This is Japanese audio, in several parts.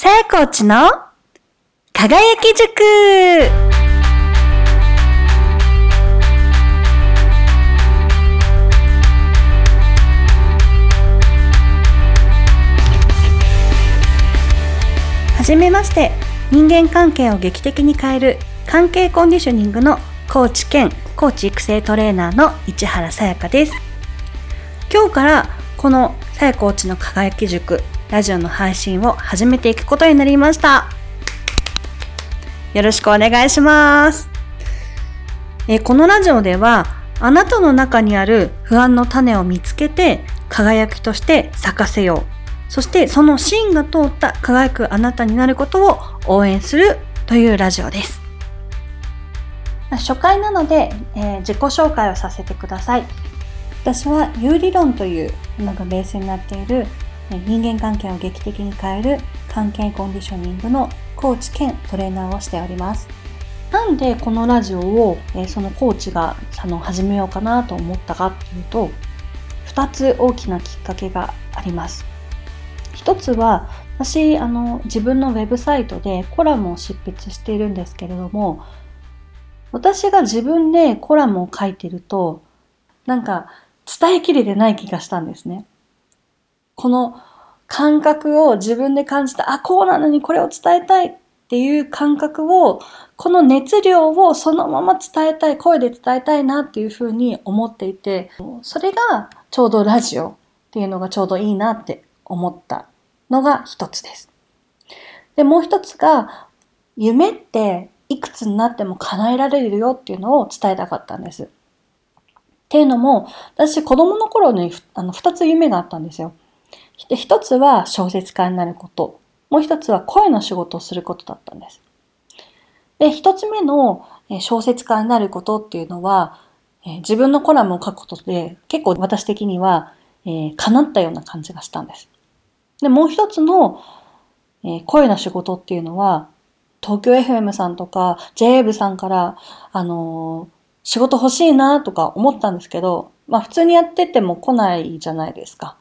さやコーチの輝き塾はじめまして、人間関係を劇的に変える関係コンディショニングのコーチ兼コーチ育成トレーナーの市原さやかです。今日からこのさやコーチの輝き塾ラジオの配信を始めていくことになりました。よろしくお願いします。えこのラジオではあなたの中にある不安の種を見つけて輝きとして咲かせよう。そしてその芯が通った輝くあなたになることを応援するというラジオです。初回なので、えー自己紹介をさせてください。私は有理論というのがベースになっている人間関係を劇的に変える関係コンディショニングのコーチ兼トレーナーをしております。なんでこのラジオを、えそのコーチがあの始めようかなと思ったかっていうと2つ大きなきっかけがあります。一つは私あの自分のウェブサイトでコラムを執筆しているんですけれども私が自分でコラムを書いてるとなんか伝えきれてない気がしたんですね。この感覚を自分で感じた、あ、こうなのにこれを伝えたいっていう感覚を、この熱量をそのまま伝えたい、声で伝えたいなっていうふうに思っていて、それがちょうどラジオっていうのがちょうどいいなって思ったのが一つです。で、もう一つが、夢っていくつになっても叶えられるよっていうのを伝えたかったんです。っていうのも、私子供の頃にあの二つ夢があったんですよ。一つは小説家になること。もう一つは声の仕事をすることだったんです。で、一つ目の小説家になることっていうのは、自分のコラムを書くことで結構私的には、えー叶ったような感じがしたんです。で、もう一つの、えー声の仕事っていうのは、東京 FM さんとか JA さんから、あのー仕事欲しいなとか思ったんですけど、まあ普通にやってても来ないじゃないですか。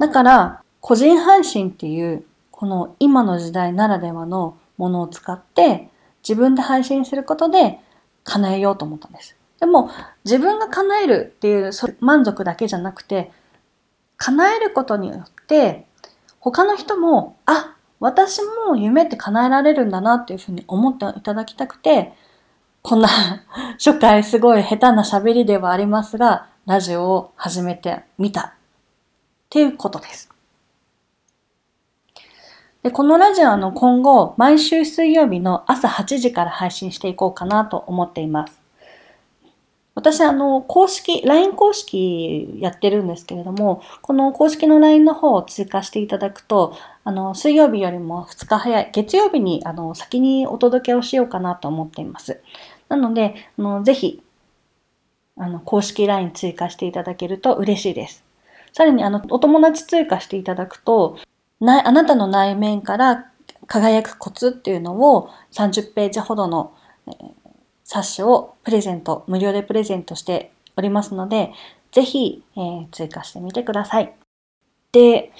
だから、個人配信っていう、この今の時代ならではのものを使って、自分で配信することで叶えようと思ったんです。でも、自分が叶えるっていう満足だけじゃなくて、叶えることによって、他の人も、あ、私も夢って叶えられるんだなっていうふうに思っていただきたくて、こんな初回すごい下手な喋りではありますが、ラジオを始めてみたっていうことです。で、このラジオの今後、毎週水曜日の朝8時から配信していこうかなと思っています。私、あの、公式、LINE 公式やってるんですけれども、この公式の LINE の方を追加していただくと、あの、水曜日よりも2日早い、月曜日に、あの、先にお届けをしようかなと思っています。なので、あの、ぜひ、あの、公式 LINE 追加していただけると嬉しいです。さらに、あの、お友達追加していただくと、な、あなたの内面から輝くコツっていうのを30ページほどの、えー冊子をプレゼント、無料でプレゼントしておりますので、ぜひ、えー追加してみてください。で、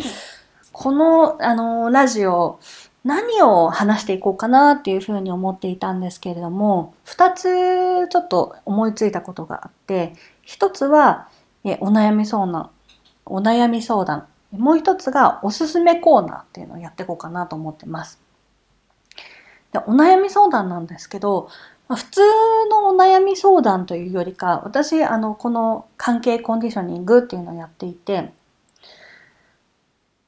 この、あの、ラジオ、何を話していこうかなっていうふうに思っていたんですけれども、二つちょっと思いついたことがあって、一つは、えお悩み相談、お悩み相談。もう一つがおすすめコーナーっていうのをやっていこうかなと思ってます。でお悩み相談なんですけど、普通のお悩み相談というよりか、私、あの、この関係コンディショニングっていうのをやっていて、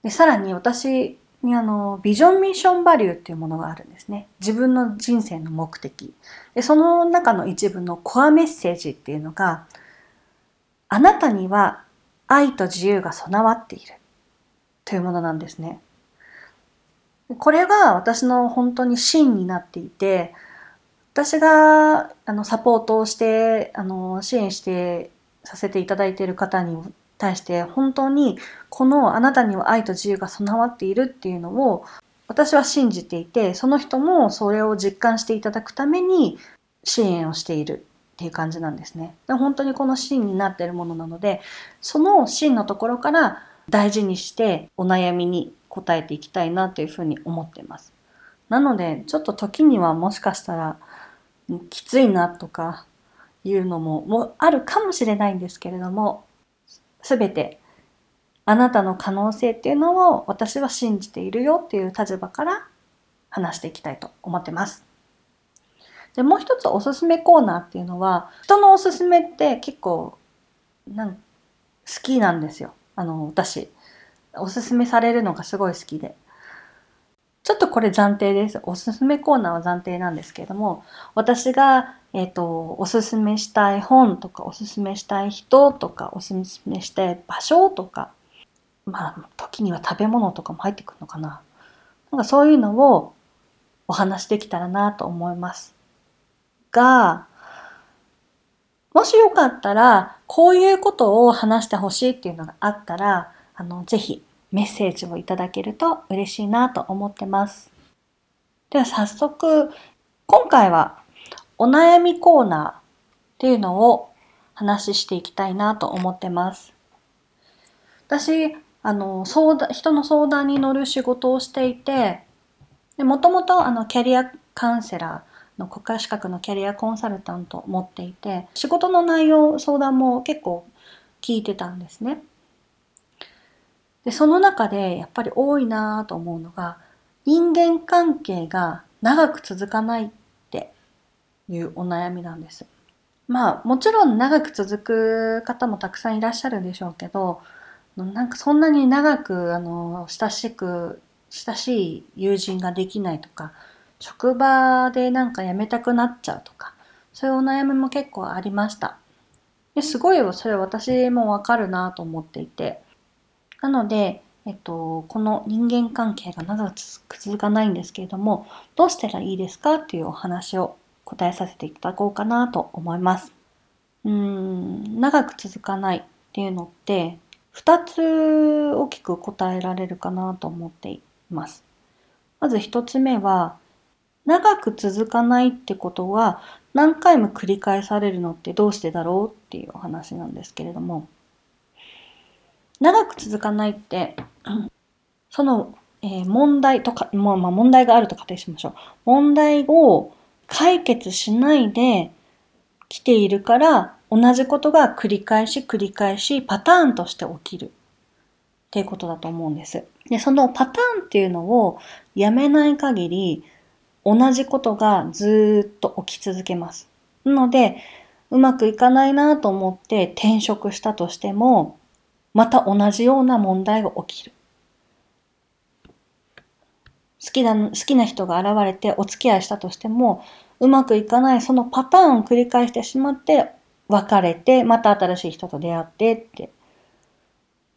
でさらに私にあの、ビジョンミッションバリューっていうものがあるんですね。自分の人生の目的。で、その中の一部のコアメッセージっていうのが、あなたには愛と自由が備わっているというものなんですね。これが私の本当に芯になっていて、私があのサポートをしてあの支援してさせていただいている方に対して本当にこのあなたには愛と自由が備わっているっていうのを私は信じていてその人もそれを実感していただくために支援をしているっていう感じなんですね。で本当にこの芯になってるものなのでその芯のところから大事にしてお悩みに答えていきたいなというふうに思ってます。なので、ちょっと時にはもしかしたら、きついなとかいうのももあるかもしれないんですけれども、すべてあなたの可能性っていうのを私は信じているよっていう立場から話していきたいと思ってます。で、もう一つおすすめコーナーっていうのは、人のおすすめって結構、なん好きなんですよ。あの、私。おすすめされるのがすごい好きで。ちょっとこれ暫定です。おすすめコーナーは暫定なんですけれども、私が、えっ、ー、と、おすすめしたい本とか、おすすめしたい人とか、おすすめしたい場所とか、まあ、時には食べ物とかも入ってくるのかな。なんかそういうのをお話できたらなと思います。が、もしよかったら、こういうことを話してほしいっていうのがあったら、あの、ぜひメッセージをいただけると嬉しいなと思ってます。では早速、今回はお悩みコーナーっていうのを話していきたいなと思ってます。私、あの、相談、人の相談に乗る仕事をしていて、もともとあのキャリアカウンセラーの国家資格のキャリアコンサルタントを持っていて、仕事の内容、相談も結構聞いてたんですね。で、その中でやっぱり多いなと思うのが、人間関係が長く続かないっていうお悩みなんです。まあ、もちろん長く続く方もたくさんいらっしゃるでしょうけど、なんかそんなに長く、あの、親しく、親しい友人ができないとか、職場でなんか辞めたくなっちゃうとか、そういうお悩みも結構ありました。ですごいそれ私もわかるなと思っていて、なので、えっと、この人間関係が長く続かないんですけれども、どうしたらいいですかっていうお話を答えさせていただこうかなと思います。うーん、長く続かないっていうのって、二つ大きく答えられるかなと思っています。まず一つ目は、長く続かないってことは何回も繰り返されるのってどうしてだろうっていうお話なんですけれども、長く続かないって、その、えー、問題とか、まあ、まあ問題があると仮定しましょう。問題を解決しないで来ているから同じことが繰り返し繰り返しパターンとして起きるっていうことだと思うんです。で、そのパターンっていうのをやめない限り同じことがずっと起き続けます。なので、うまくいかないなと思って転職したとしても、また同じような問題が起きる。好きな、好きな人が現れてお付き合いしたとしても、うまくいかないそのパターンを繰り返してしまって、別れて、また新しい人と出会ってって。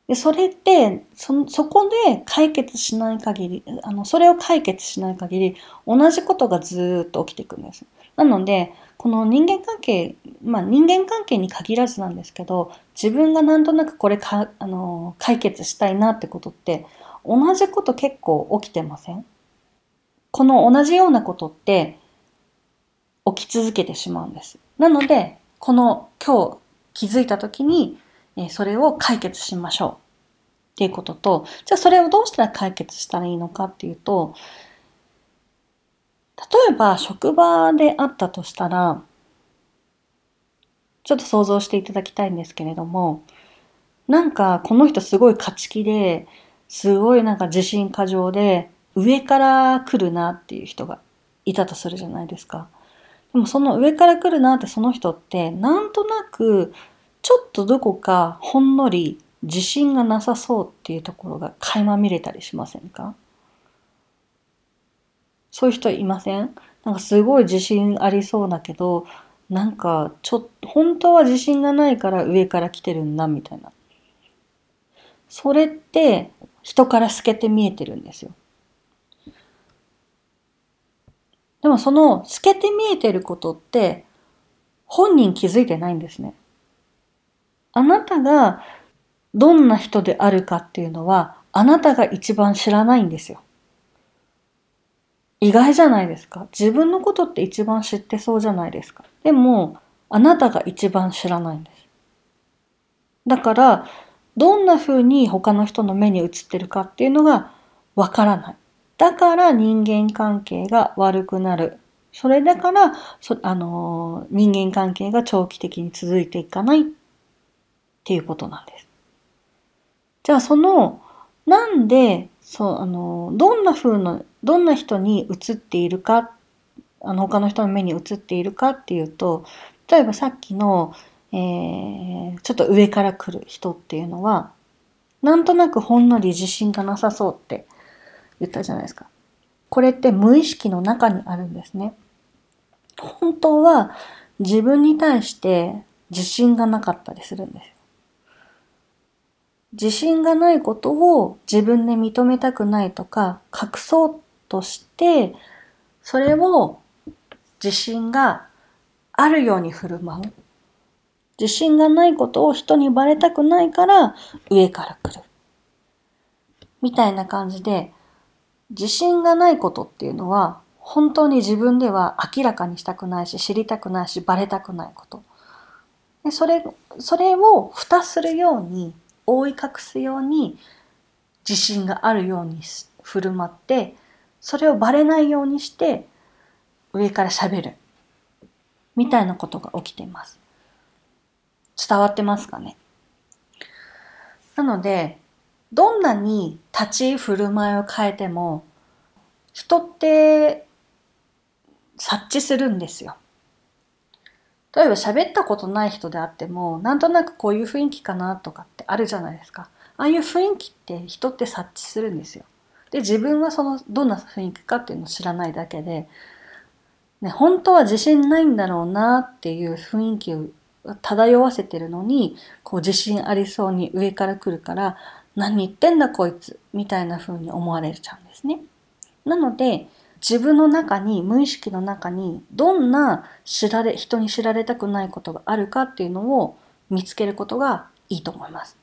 でそれって、そ、そこで解決しない限り、あの、それを解決しない限り、同じことがずっと起きていくんです。なので、この人間関係、まあ人間関係に限らずなんですけど、自分がなんとなくこれか、あの、解決したいなってことって、同じこと結構起きてません？この同じようなことって起き続けてしまうんです。なので、この今日気づいた時に、えそれを解決しましょうっていうことと、じゃあそれをどうしたら解決したらいいのかっていうと、例えば職場であったとしたら、ちょっと想像していただきたいんですけれども、なんかこの人すごい勝ち気で、すごいなんか自信過剰で、上から来るなっていう人がいたとするじゃないですか。でもその上から来るなってその人ってなんとなくちょっとどこかほんのり自信がなさそうっていうところが垣間見れたりしませんか？そういう人いません？なんかすごい自信ありそうだけど、なんかちょっと、本当は自信がないから上から来てるんだみたいな。それって人から透けて見えてるんですよ。でもその透けて見えてることって本人気づいてないんですね。あなたがどんな人であるかっていうのはあなたが一番知らないんですよ。意外じゃないですか。自分のことって一番知ってそうじゃないですか。でも、あなたが一番知らないんです。だから、どんな風に他の人の目に映ってるかっていうのがわからない。だから人間関係が悪くなる。それだから、そあの人間関係が長期的に続いていかないっていうことなんです。じゃあその、なんで、そう、あのどんな風な、どんな人に映っているか、あの他の人の目に映っているかっていうと、例えばさっきの、えー、ちょっと上から来る人っていうのは、なんとなくほんのり自信がなさそうって言ったじゃないですか。これって無意識の中にあるんですね。本当は自分に対して自信がなかったりするんです。自信がないことを自分で認めたくないとか隠そうとしてそれを自信があるように振る舞う。自信がないことを人にバレたくないから上から来る。みたいな感じで自信がないことっていうのは本当に自分では明らかにしたくないし知りたくないしバレたくないこと。でそれそれを蓋するように覆い隠すように自信があるように振る舞ってそれをバレないようにして上から喋るみたいなことが起きています。伝わってますかね？なのでどんなに立ち振る舞いを変えても人って察知するんですよ。例えば喋ったことない人であってもなんとなくこういう雰囲気かなとかってあるじゃないですか。ああいう雰囲気って人って察知するんですよ。で自分はそのどんな雰囲気かっていうのを知らないだけで、ね、本当は自信ないんだろうなっていう雰囲気を漂わせてるのにこう自信ありそうに上から来るから何言ってんだこいつみたいな風に思われちゃうんですね。なので自分の中に無意識の中にどんな知られ人に知られたくないことがあるかっていうのを見つけることがいいと思います。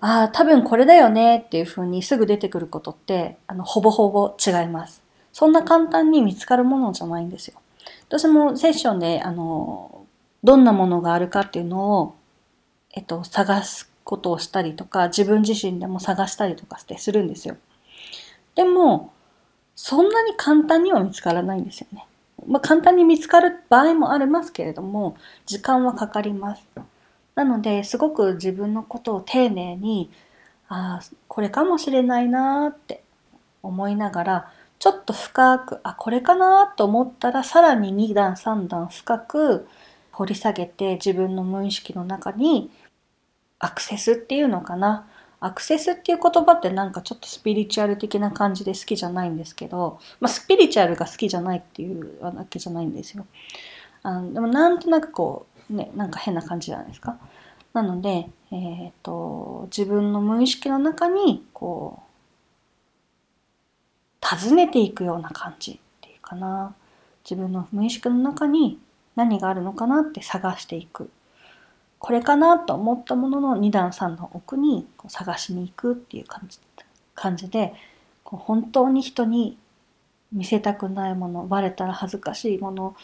ああ多分これだよねっていう風にすぐ出てくることってあのほぼほぼ違います。そんな簡単に見つかるものじゃないんですよ。私もセッションであのどんなものがあるかっていうのを、えっと、探すことをしたりとか自分自身でも探したりとかしてするんですよ。でもそんなに簡単には見つからないんですよね。まあ、簡単に見つかる場合もありますけれども時間はかかります。なのですごく自分のことを丁寧にああこれかもしれないなって思いながらちょっと深くあこれかなと思ったらさらに2段3段深く掘り下げて自分の無意識の中にアクセスっていうのかな。アクセスっていう言葉ってなんかちょっとスピリチュアル的な感じで好きじゃないんですけど、まあ、スピリチュアルが好きじゃないっていうわけじゃないんですよ。あのでもなんとなくこう、ね、なんか変な感じじゃないですか。なので、えーと、自分の無意識の中にこう訪ねていくような感じっていうかな自分の無意識の中に何があるのかなって探していくこれかなと思ったものの2段3段奥にこう探しに行くっていう感じ感じでこう本当に人に見せたくないものバレたら恥ずかしいもの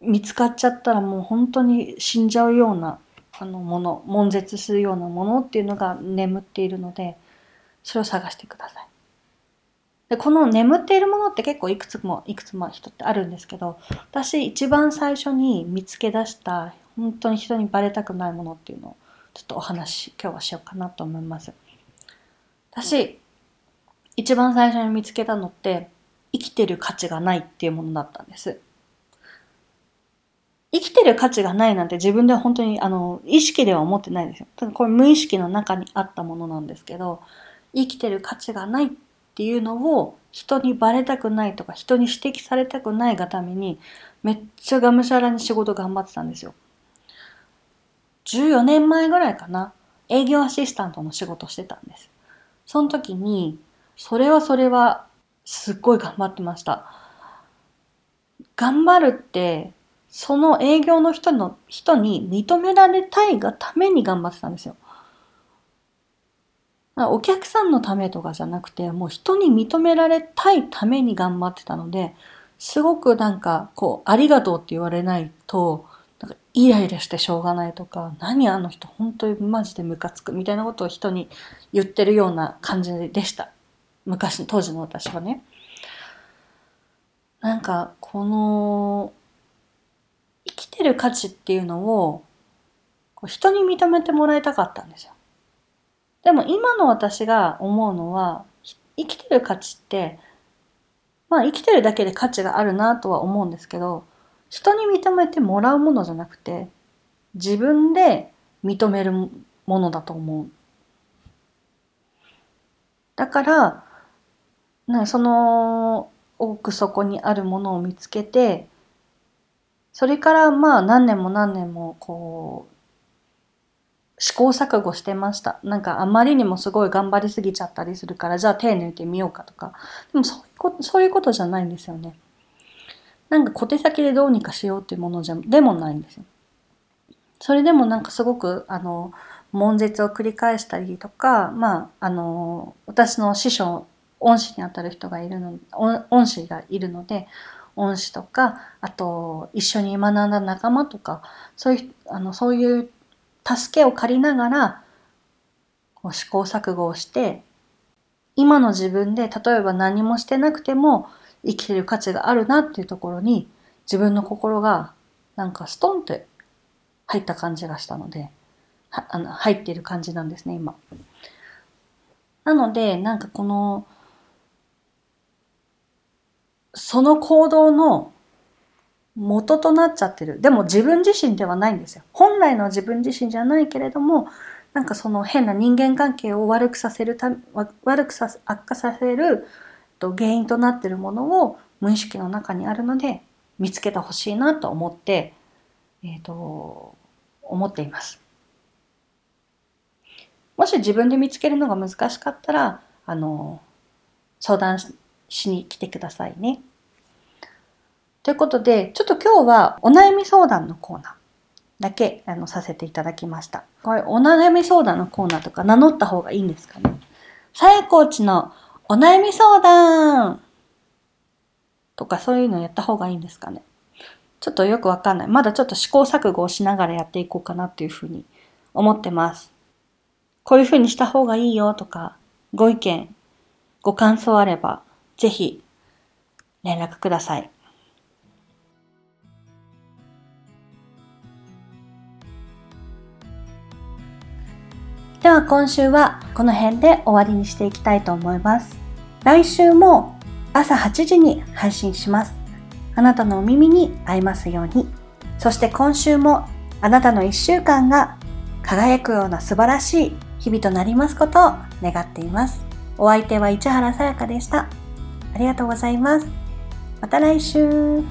見つかっちゃったらもう本当に死んじゃうようなあのもの悶絶するようなものっていうのが眠っているのでそれを探してください。でこの眠っているものって結構いくつもいくつも人ってあるんですけど私一番最初に見つけ出した本当に人にバレたくないものっていうのをちょっとお話今日はしようかなと思います。私一番最初に見つけたのって生きてる価値がないっていうものだったんです。生きてる価値がないなんて自分では本当にあの意識では思ってないですよ。ただこれ無意識の中にあったものなんですけど生きてる価値がないっていうのを人にバレたくないとか人に指摘されたくないがためにめっちゃがむしゃらに仕事頑張ってたんですよ。14年前ぐらいかな、営業アシスタントの仕事してたんです。その時に、それはそれは、すっごい頑張ってました。頑張るって、その営業の人の、人に認められたいがために頑張ってたんですよ。お客さんのためとかじゃなくて、もう人に認められたいために頑張ってたので、すごくなんか、こう、ありがとうって言われないと、なんかイライラしてしょうがないとか、何あの人本当にマジでムカつくみたいなことを人に言ってるような感じでした。昔、当時の私はね。なんか、この、生きてる価値っていうのを、人に認めてもらいたかったんですよ。でも今の私が思うのは、生きてる価値って、まあ生きてるだけで価値があるなとは思うんですけど、人に認めてもらうものじゃなくて、自分で認めるものだと思う。だから、ね、その奥底にあるものを見つけて、それからまあ何年も何年もこう試行錯誤してました。なんかあまりにもすごい頑張りすぎちゃったりするから、じゃあ手抜いてみようかとか。でもそういうことそういうことじゃないんですよね。なんか小手先でどうにかしようっていうものじゃ、でもないんですよ。それでもなんかすごく、あの、悶絶を繰り返したりとか、まあ、あの、私の師匠、恩師にあたる人がいるの、恩師がいるので、恩師とか、あと、一緒に学んだ仲間とか、そういう、あの、そういう助けを借りながら、こう試行錯誤をして、今の自分で例えば何もしてなくても生きてる価値があるなっていうところに自分の心がなんかストンって入った感じがしたので、はあの入っている感じなんですね、今。なので、なんかこの、その行動の元となっちゃってる。でも自分自身ではないんですよ。本来の自分自身じゃないけれども、なんかその変な人間関係を悪くさせるた悪くさ悪化させると原因となっているものを無意識の中にあるので見つけてほしいなと思って、えっ、ー、と、思っています。もし自分で見つけるのが難しかったら、あの、相談しに来てくださいね。ということで、ちょっと今日はお悩み相談のコーナーだけあのさせていただきました。これお悩み相談のコーナーとか名乗った方がいいんですかね？さやコーチのお悩み相談とかそういうのやった方がいいんですかねちょっとよくわかんない。まだちょっと試行錯誤をしながらやっていこうかなっていうふうに思ってます。こういうふうにした方がいいよとか、ご意見、ご感想あれば、ぜひ連絡ください。では今週はこの辺で終わりにしていきたいと思います。来週も朝8時に配信します。あなたのお耳に合いますように。そして今週もあなたの1週間が輝くような素晴らしい日々となりますことを願っています。お相手は市原さやかでした。ありがとうございます。また来週。